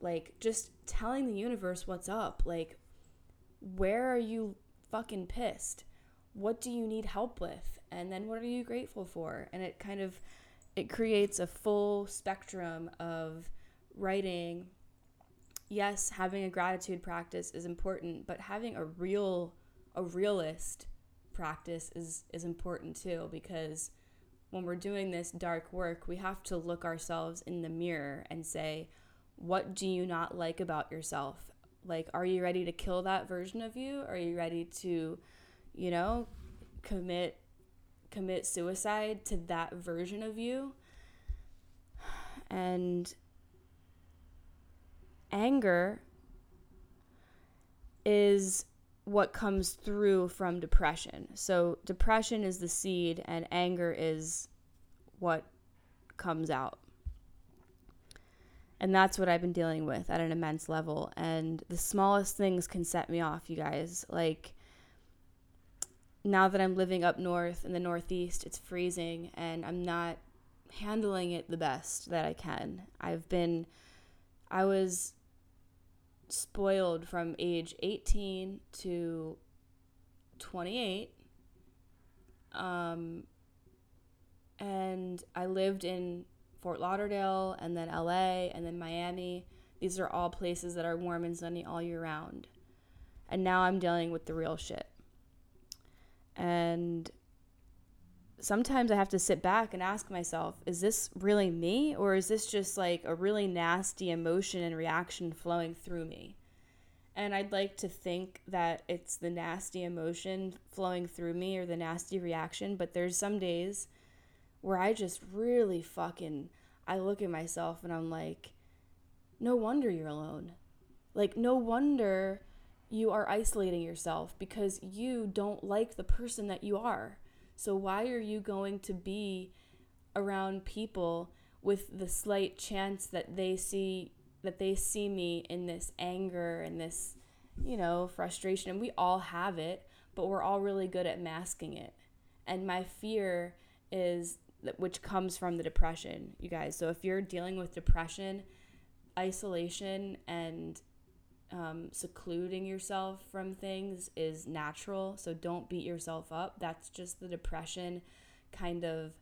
Like just telling the universe what's up. Like where are you fucking pissed? What do you need help with? And then what are you grateful for? And it kind of it creates a full spectrum of writing. Yes having a gratitude practice is important but having a real a realist practice is is important too because when we're doing this dark work we have to look ourselves in the mirror and say what do you not like about yourself? Like are you ready to kill that version of you? Are you ready to you know, commit commit suicide to that version of you. And anger is what comes through from depression. So depression is the seed and anger is what comes out. And that's what I've been dealing with at an immense level. And the smallest things can set me off, you guys. Like, now that I'm living up north in the northeast, it's freezing and I'm not handling it the best that I can. I've been, I was spoiled from age 18 to 28. Um, and I lived in Fort Lauderdale and then LA and then Miami. These are all places that are warm and sunny all year round. And now I'm dealing with the real shit. And sometimes I have to sit back and ask myself, is this really me? Or is this just like a really nasty emotion and reaction flowing through me? And I'd like to think that it's the nasty emotion flowing through me or the nasty reaction, but there's some days where I just really fucking I look at myself and I'm like, no wonder you're alone. Like no wonder you are isolating yourself because you don't like the person that you are. So, why are you going to be around people with the slight chance that they see that they see me in this anger and this, you know, frustration? And we all have it, but we're all really good at masking it. And my fear is that which comes from the depression, you guys. So, if you're dealing with depression, isolation and um, secluding yourself from things is natural. So don't beat yourself up. That's just the depression kind of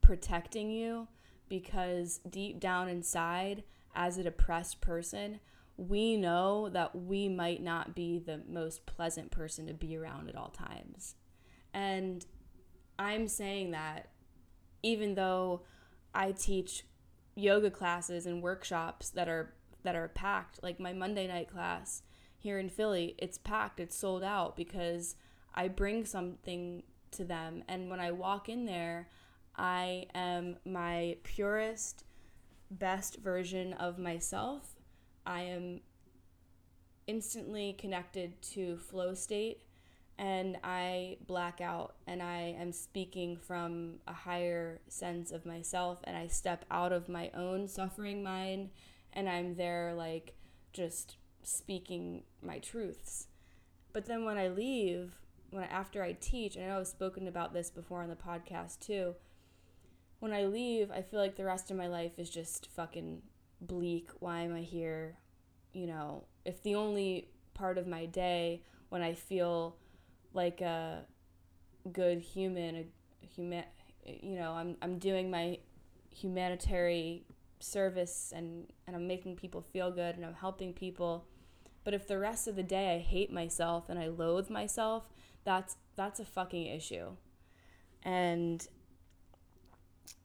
protecting you because deep down inside, as a depressed person, we know that we might not be the most pleasant person to be around at all times. And I'm saying that even though I teach yoga classes and workshops that are that are packed. Like my Monday night class here in Philly, it's packed, it's sold out because I bring something to them. And when I walk in there, I am my purest, best version of myself. I am instantly connected to flow state and I black out and I am speaking from a higher sense of myself and I step out of my own suffering mind and I'm there like just speaking my truths. But then when I leave, when I, after I teach, and I know I've spoken about this before on the podcast too. When I leave, I feel like the rest of my life is just fucking bleak. Why am I here? you know, if the only part of my day when I feel like a good human, a human, you know, I'm I'm doing my humanitarian service and and I'm making people feel good and I'm helping people. But if the rest of the day I hate myself and I loathe myself, that's that's a fucking issue. And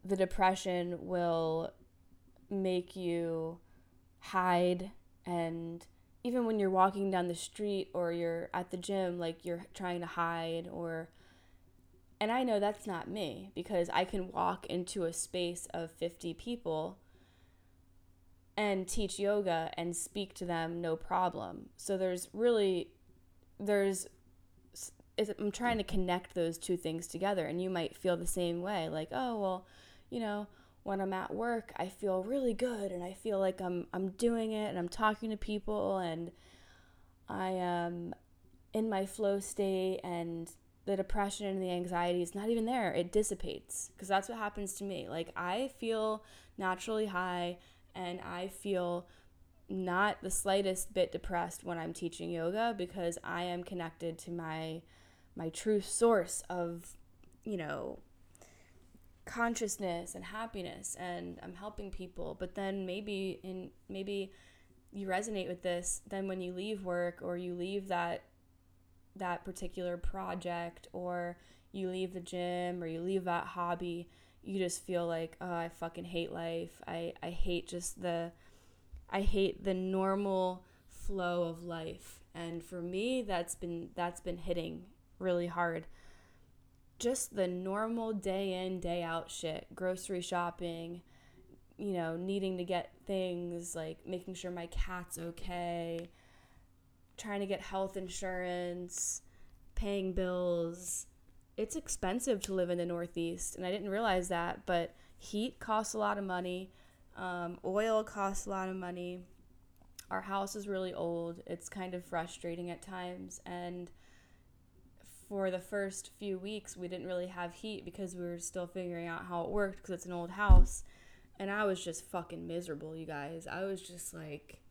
the depression will make you hide and even when you're walking down the street or you're at the gym like you're trying to hide or and I know that's not me because I can walk into a space of 50 people and teach yoga and speak to them no problem. So there's really there's I'm trying to connect those two things together and you might feel the same way like, "Oh, well, you know, when I'm at work, I feel really good and I feel like I'm I'm doing it and I'm talking to people and I am in my flow state and the depression and the anxiety is not even there. It dissipates because that's what happens to me. Like I feel naturally high and I feel not the slightest bit depressed when I'm teaching yoga because I am connected to my my true source of, you know, consciousness and happiness and I'm helping people. But then maybe in maybe you resonate with this then when you leave work or you leave that that particular project or you leave the gym or you leave that hobby you just feel like oh I fucking hate life. I I hate just the I hate the normal flow of life. And for me that's been that's been hitting really hard. Just the normal day in, day out shit, grocery shopping, you know, needing to get things like making sure my cat's okay, trying to get health insurance, paying bills. It's expensive to live in the Northeast, and I didn't realize that, but heat costs a lot of money, um, oil costs a lot of money. Our house is really old. It's kind of frustrating at times, and for the first few weeks, we didn't really have heat because we were still figuring out how it worked because it's an old house. And I was just fucking miserable, you guys. I was just like,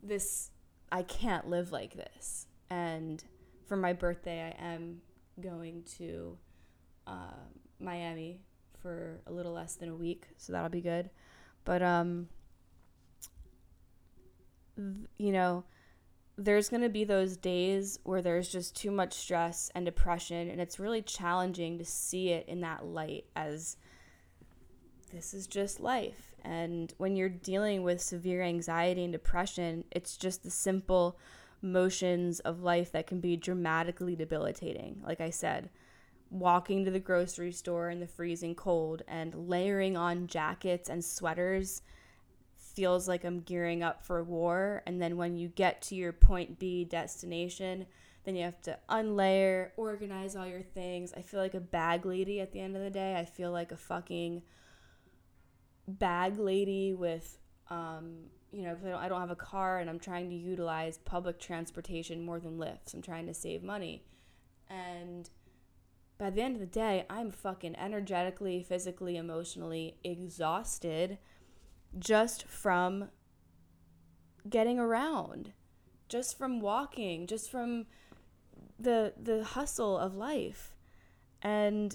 this, I can't live like this. And for my birthday, I am going to uh, Miami for a little less than a week, so that'll be good. But, um, th- you know, there's going to be those days where there's just too much stress and depression and it's really challenging to see it in that light as this is just life and when you're dealing with severe anxiety and depression it's just the simple motions of life that can be dramatically debilitating like i said walking to the grocery store in the freezing cold and layering on jackets and sweaters feels like I'm gearing up for war. And then when you get to your point B destination, then you have to unlayer, organize all your things. I feel like a bag lady at the end of the day. I feel like a fucking bag lady with, um, you know, I don't, I don't have a car and I'm trying to utilize public transportation more than Lyfts. I'm trying to save money. And by the end of the day, I'm fucking energetically, physically, emotionally exhausted just from getting around, just from walking, just from the the hustle of life. And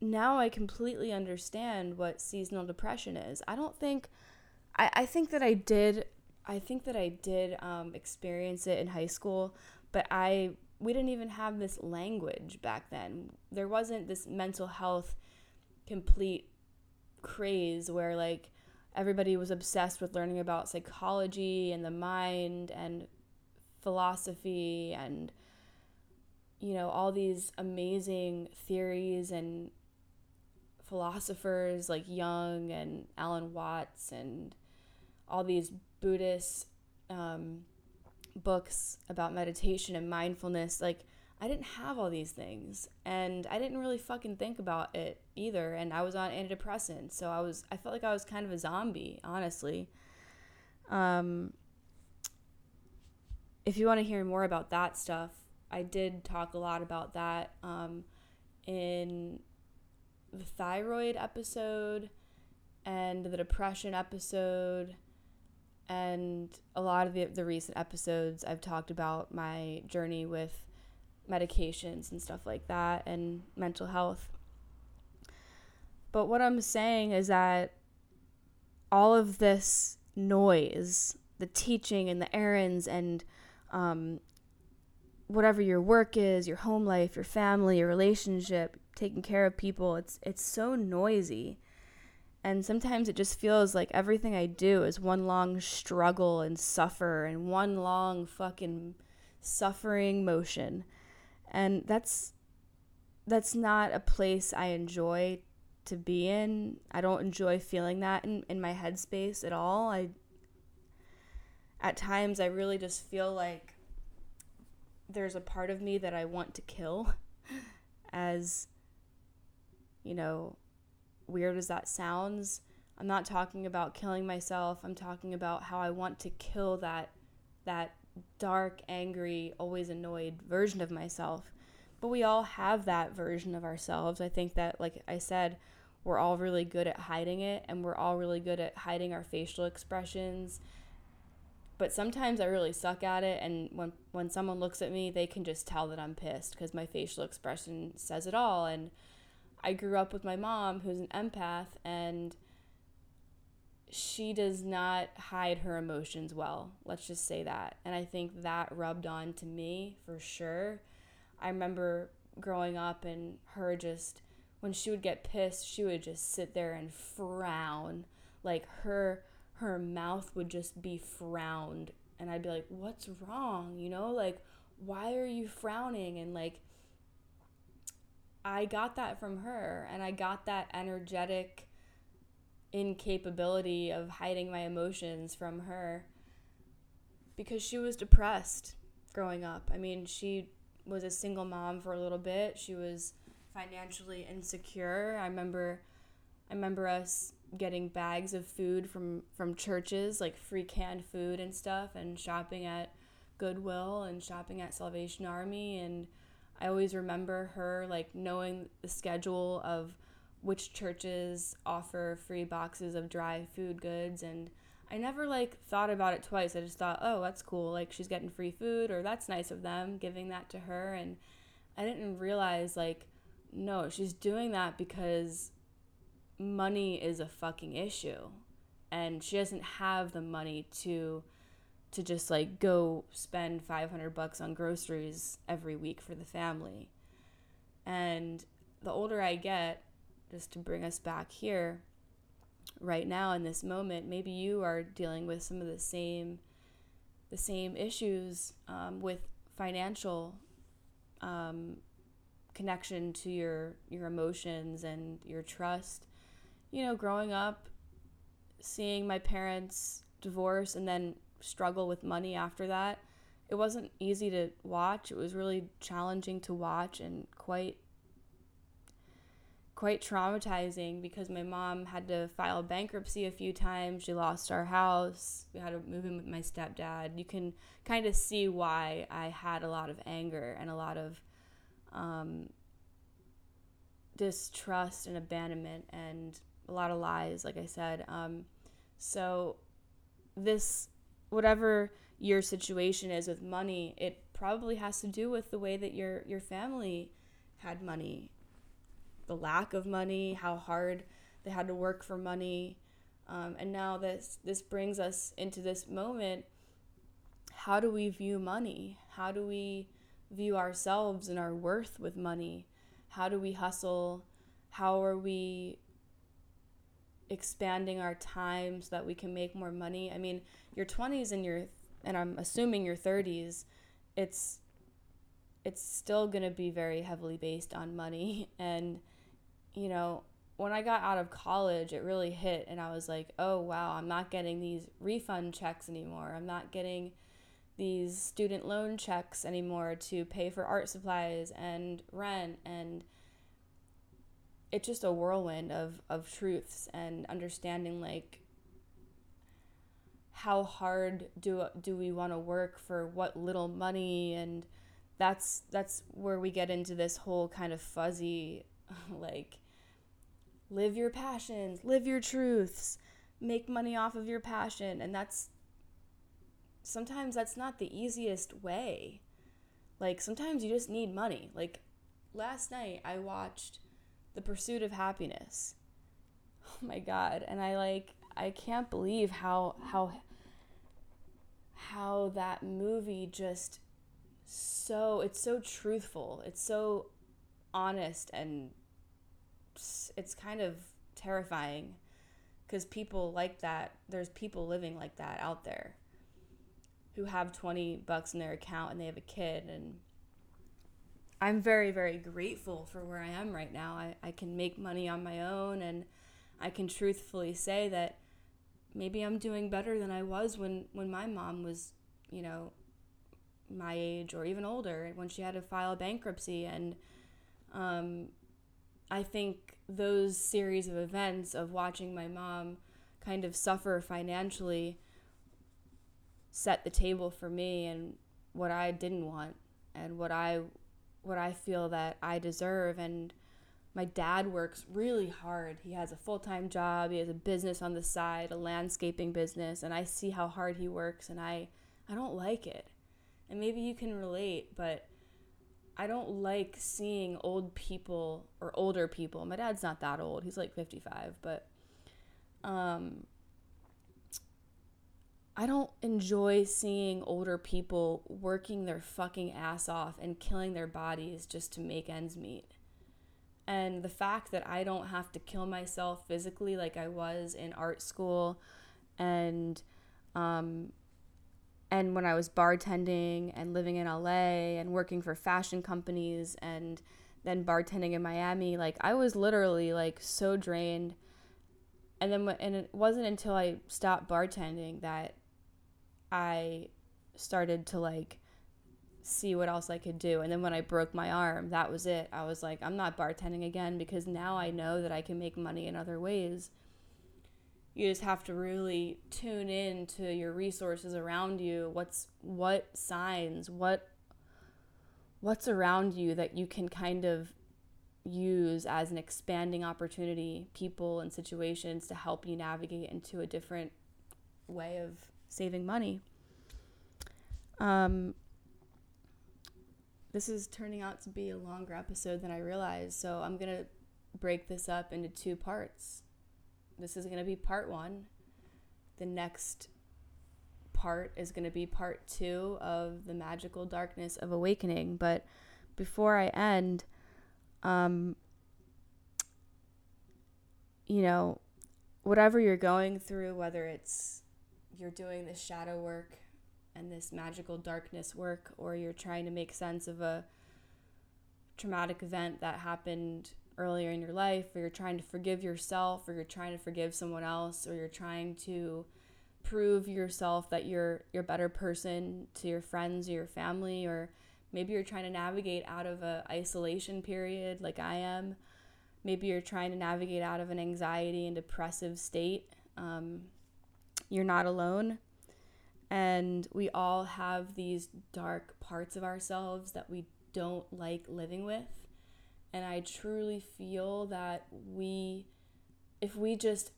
now I completely understand what seasonal depression is. I don't think I, I think that I did I think that I did um, experience it in high school, but I we didn't even have this language back then. There wasn't this mental health complete craze where like everybody was obsessed with learning about psychology and the mind and philosophy and you know all these amazing theories and philosophers like Jung and Alan Watts and all these Buddhist um, books about meditation and mindfulness like I didn't have all these things and I didn't really fucking think about it either and I was on antidepressants so I was I felt like I was kind of a zombie honestly. Um if you want to hear more about that stuff I did talk a lot about that um in the thyroid episode and the depression episode and a lot of the, the recent episodes I've talked about my journey with medications and stuff like that and mental health. But what I'm saying is that all of this noise, the teaching and the errands and um, whatever your work is, your home life, your family, your relationship, taking care of people, it's it's so noisy. And sometimes it just feels like everything I do is one long struggle and suffer and one long fucking suffering motion. And that's that's not a place I enjoy to be in. I don't enjoy feeling that in, in my headspace at all. I at times I really just feel like there's a part of me that I want to kill <laughs> as you know, weird as that sounds. I'm not talking about killing myself. I'm talking about how I want to kill that that dark, angry, always annoyed version of myself. But we all have that version of ourselves. I think that like I said, we're all really good at hiding it and we're all really good at hiding our facial expressions but sometimes I really suck at it and when when someone looks at me they can just tell that I'm pissed because my facial expression says it all and I grew up with my mom who's an empath and she does not hide her emotions well. Let's just say that. And I think that rubbed on to me for sure. I remember growing up and her just when she would get pissed she would just sit there and frown. Like her her mouth would just be frowned. And I'd be like, "What's wrong?" You know, like why are you frowning? And like I got that from her and I got that energetic incapability of hiding my emotions from her because she was depressed growing up. I mean, she was a single mom for a little bit. She was financially insecure. I remember I remember us getting bags of food from from churches, like free canned food and stuff, and shopping at Goodwill and shopping at Salvation Army. And I always remember her like knowing the schedule of which churches offer free boxes of dry food goods and I never like thought about it twice. I just thought, "Oh, that's cool. Like she's getting free food or that's nice of them giving that to her." And I didn't realize like no, she's doing that because money is a fucking issue and she doesn't have the money to to just like go spend 500 bucks on groceries every week for the family. And the older i get just to bring us back here right now in this moment maybe you are dealing with some of the same the same issues um, with financial um, connection to your your emotions and your trust. You know, growing up, seeing my parents divorce and then struggle with money after that, it wasn't easy to watch. It was really challenging to watch and quite quite traumatizing because my mom had to file bankruptcy a few times. She lost our house. We had to move in with my stepdad. You can kind of see why I had a lot of anger and a lot of um, distrust and abandonment and a lot of lies, like I said. Um, so, this, whatever your situation is with money, it probably has to do with the way that your your family had money, the lack of money, how hard they had to work for money, um, and now this this brings us into this moment. How do we view money? How do we view ourselves and our worth with money? How do we hustle? How are we expanding our time so that we can make more money. I mean, your 20s and your and I'm assuming your 30s, it's it's still going to be very heavily based on money <laughs> and you know, when I got out of college, it really hit and I was like, "Oh, wow, I'm not getting these refund checks anymore. I'm not getting these student loan checks anymore to pay for art supplies and rent and it's just a whirlwind of of truths and understanding like how hard do do we want to work for what little money and that's that's where we get into this whole kind of fuzzy <laughs> like live your passions live your truths make money off of your passion and that's sometimes that's not the easiest way. Like sometimes you just need money. Like last night I watched The Pursuit of Happiness. Oh my god, and I like I can't believe how how how that movie just so it's so truthful. It's so honest and it's kind of terrifying because people like that there's people living like that out there who have 20 bucks in their account and they have a kid and i'm very very grateful for where i am right now. I, I can make money on my own and i can truthfully say that maybe i'm doing better than i was when when my mom was you know my age or even older when she had to file bankruptcy. And um, i think those series of events of watching my mom kind of suffer financially set the table for me and what I didn't want and what I what I feel that I deserve and my dad works really hard. He has a full-time job, he has a business on the side, a landscaping business, and I see how hard he works and I I don't like it. And maybe you can relate, but I don't like seeing old people or older people. My dad's not that old. He's like 55, but um I don't enjoy seeing older people working their fucking ass off and killing their bodies just to make ends meet. And the fact that I don't have to kill myself physically like I was in art school and um, and when I was bartending and living in LA and working for fashion companies and then bartending in Miami, like I was literally like so drained. And then and it wasn't until I stopped bartending that I started to like see what else I could do. And then when I broke my arm, that was it. I was like, I'm not bartending again because now I know that I can make money in other ways. You just have to really tune in to your resources around you. What's what signs, what what's around you that you can kind of use as an expanding opportunity, people and situations to help you navigate into a different way of saving money. Um, this is turning out to be a longer episode than I realized, so I'm going to break this up into two parts. This is going to be part one. The next part is going to be part two of the magical darkness of awakening. But before I end, um, you know, whatever you're going through, whether it's you're doing this shadow work and this magical darkness work, or you're trying to make sense of a traumatic event that happened earlier in your life, or you're trying to forgive yourself, or you're trying to forgive someone else, or you're trying to prove yourself that you're you're a better person to your friends or your family, or maybe you're trying to navigate out of a isolation period like I am. Maybe you're trying to navigate out of an anxiety and depressive state. Um, you're not alone. And we all have these dark parts of ourselves that we don't like living with. And I truly feel that we, if we just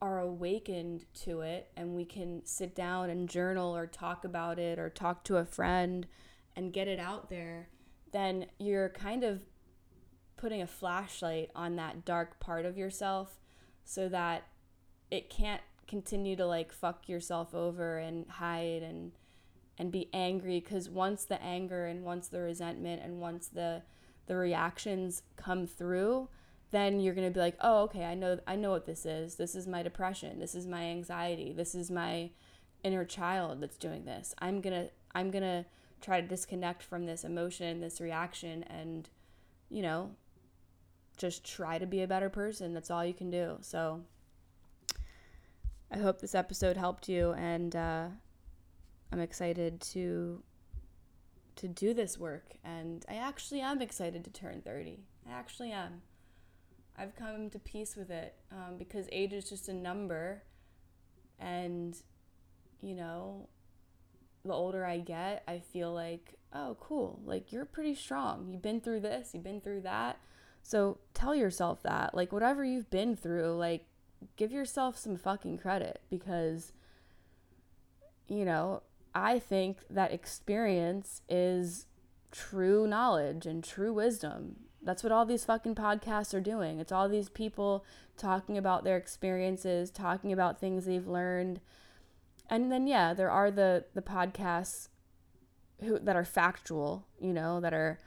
are awakened to it and we can sit down and journal or talk about it or talk to a friend and get it out there, then you're kind of putting a flashlight on that dark part of yourself so that it can't continue to like fuck yourself over and hide and and be angry because once the anger and once the resentment and once the the reactions come through then you're going to be like oh okay i know i know what this is. This is my depression. This is my anxiety. This is my inner child that's doing this. I'm going to i'm going to try to disconnect from this emotion this reaction and you know just try to be a better person. That's all you can do. So I hope this episode helped you, and uh, I'm excited to to do this work. And I actually am excited to turn 30. I actually am. I've come to peace with it um, because age is just a number, and you know, the older I get, I feel like, oh, cool. Like, you're pretty strong. You've been through this, you've been through that. So tell yourself that. Like, whatever you've been through, like, give yourself some fucking credit because you know I think that experience is true knowledge and true wisdom. That's what all these fucking podcasts are doing. It's all these people talking about their experiences, talking about things they've learned. And then yeah, there are the the podcasts who that are factual, you know, that are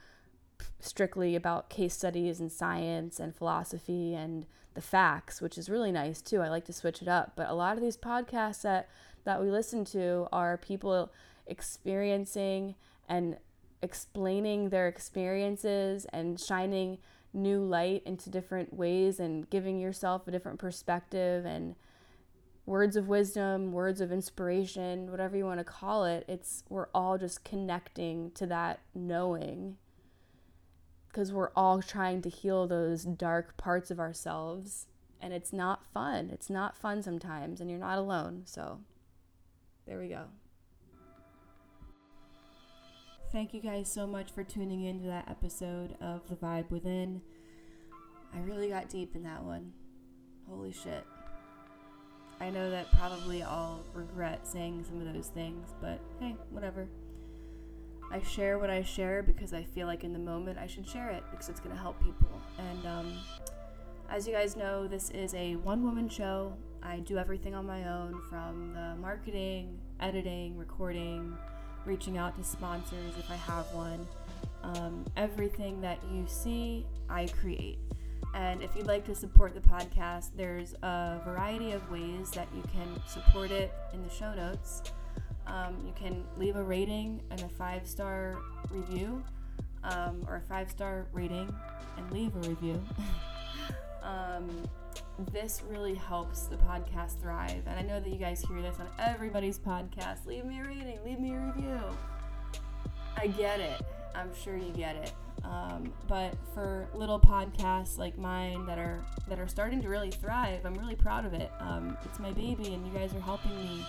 strictly about case studies and science and philosophy and the facts, which is really nice too. I like to switch it up. But a lot of these podcasts that that we listen to are people experiencing and explaining their experiences and shining new light into different ways and giving yourself a different perspective and words of wisdom, words of inspiration, whatever you want to call it. It's we're all just connecting to that knowing because we're all trying to heal those dark parts of ourselves and it's not fun. It's not fun sometimes and you're not alone. So there we go. Thank you guys so much for tuning in to that episode of The Vibe Within. I really got deep in that one. Holy shit. I know that probably I'll regret saying some of those things, but hey, whatever. I share what I share because I feel like in the moment I should share it because it's going to help people. And um, as you guys know, this is a one woman show. I do everything on my own from the marketing, editing, recording, reaching out to sponsors if I have one. Um, everything that you see, I create. And if you'd like to support the podcast, there's a variety of ways that you can support it in the show notes. Um, you can leave a rating and a five star review, um, or a five star rating and leave a review. <laughs> um, this really helps the podcast thrive. And I know that you guys hear this on everybody's podcast. Leave me a rating, leave me a review. I get it. I'm sure you get it. Um, but for little podcasts like mine that are that are starting to really thrive, I'm really proud of it. Um, it's my baby, and you guys are helping me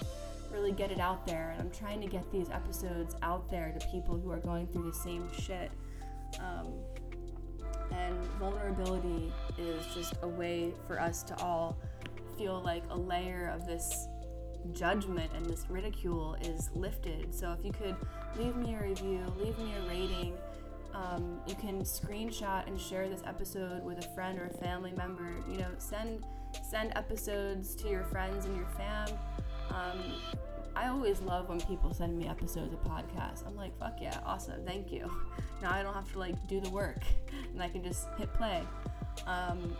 really get it out there. And I'm trying to get these episodes out there to people who are going through the same shit. Um, and vulnerability is just a way for us to all feel like a layer of this judgment and this ridicule is lifted. So if you could leave me a review, leave me a rating. Um, you can screenshot and share this episode with a friend or a family member. You know, send send episodes to your friends and your fam. Um, I always love when people send me episodes of podcasts. I'm like, fuck yeah, awesome, thank you. <laughs> Now I don't have to like do the work, <laughs> and I can just hit play. Um,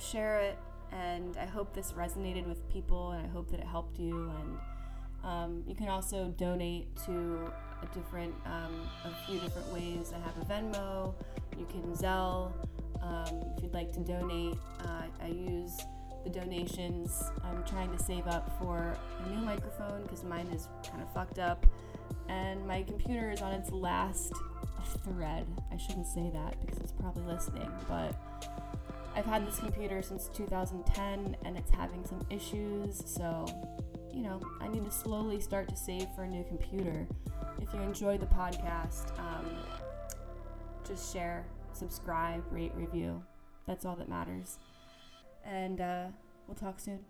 share it, and I hope this resonated with people, and I hope that it helped you. And um, you can also donate to a different, um, a few different ways. I have a Venmo. You can Zelle. Um, if you'd like to donate, uh, I use the donations. I'm trying to save up for a new microphone because mine is kind of fucked up, and my computer is on its last thread. I shouldn't say that because it's probably listening, but I've had this computer since 2010 and it's having some issues, so you know, I need to slowly start to save for a new computer. If you enjoy the podcast, um, just share, subscribe, rate, review. That's all that matters. And uh, we'll talk soon.